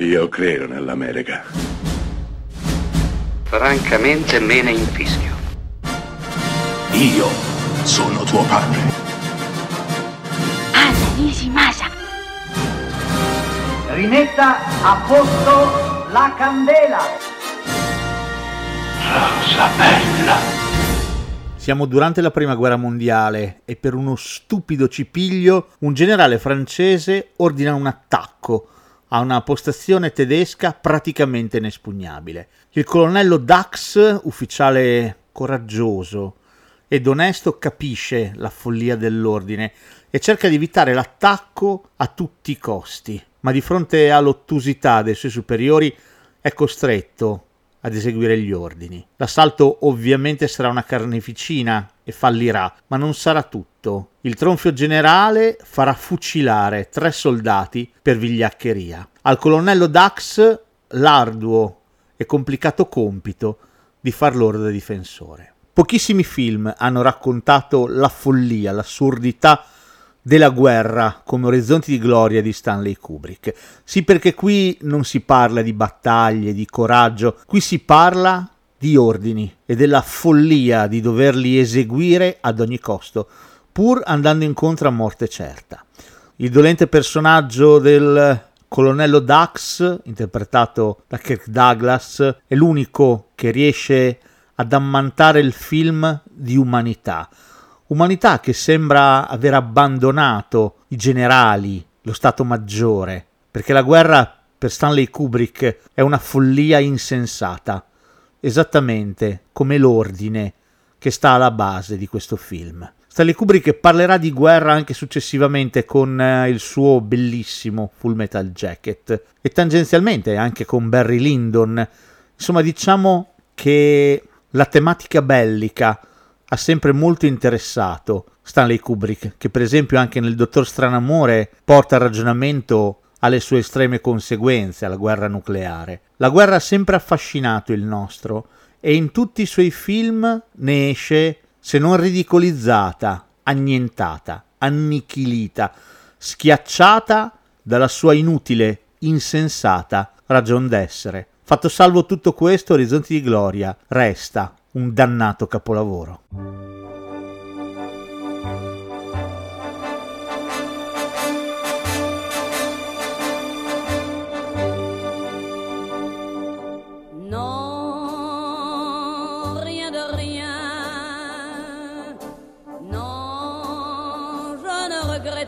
Io credo nell'America. Francamente me ne infischio. Io sono tuo padre. Anna Nishimasa. Rimetta a posto la candela. Rosa bella. Siamo durante la prima guerra mondiale e per uno stupido cipiglio un generale francese ordina un attacco a una postazione tedesca praticamente inespugnabile. Il colonnello Dax, ufficiale coraggioso ed onesto, capisce la follia dell'ordine e cerca di evitare l'attacco a tutti i costi, ma di fronte all'ottusità dei suoi superiori è costretto ad eseguire gli ordini. L'assalto ovviamente sarà una carneficina e fallirà, ma non sarà tutto. Il tronfio generale farà fucilare tre soldati per vigliaccheria. Al colonnello Dax l'arduo e complicato compito di far loro da difensore. Pochissimi film hanno raccontato la follia, l'assurdità della guerra come orizzonti di gloria di Stanley Kubrick. Sì, perché qui non si parla di battaglie, di coraggio, qui si parla di ordini e della follia di doverli eseguire ad ogni costo, pur andando incontro a morte certa. Il dolente personaggio del colonnello Dax, interpretato da Kirk Douglas, è l'unico che riesce ad ammantare il film di umanità Umanità che sembra aver abbandonato i generali, lo Stato Maggiore, perché la guerra per Stanley Kubrick è una follia insensata, esattamente come l'ordine che sta alla base di questo film. Stanley Kubrick parlerà di guerra anche successivamente con eh, il suo bellissimo Full Metal Jacket e tangenzialmente anche con Barry Lyndon. Insomma, diciamo che la tematica bellica ha sempre molto interessato Stanley Kubrick, che per esempio anche nel Dottor Stranamore porta il ragionamento alle sue estreme conseguenze, alla guerra nucleare. La guerra ha sempre affascinato il nostro e in tutti i suoi film ne esce, se non ridicolizzata, annientata, annichilita, schiacciata dalla sua inutile, insensata ragion d'essere. Fatto salvo tutto questo, Orizzonti di Gloria resta un dannato capolavoro.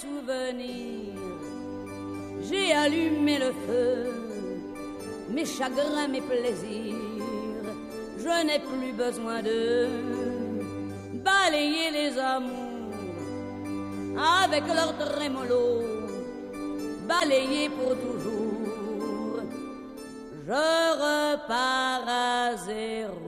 souvenirs. J'ai allumé le feu, mes chagrins, mes plaisirs. Je n'ai plus besoin de balayer les amours avec leur trémolo, balayer pour toujours. Je repars à zéro.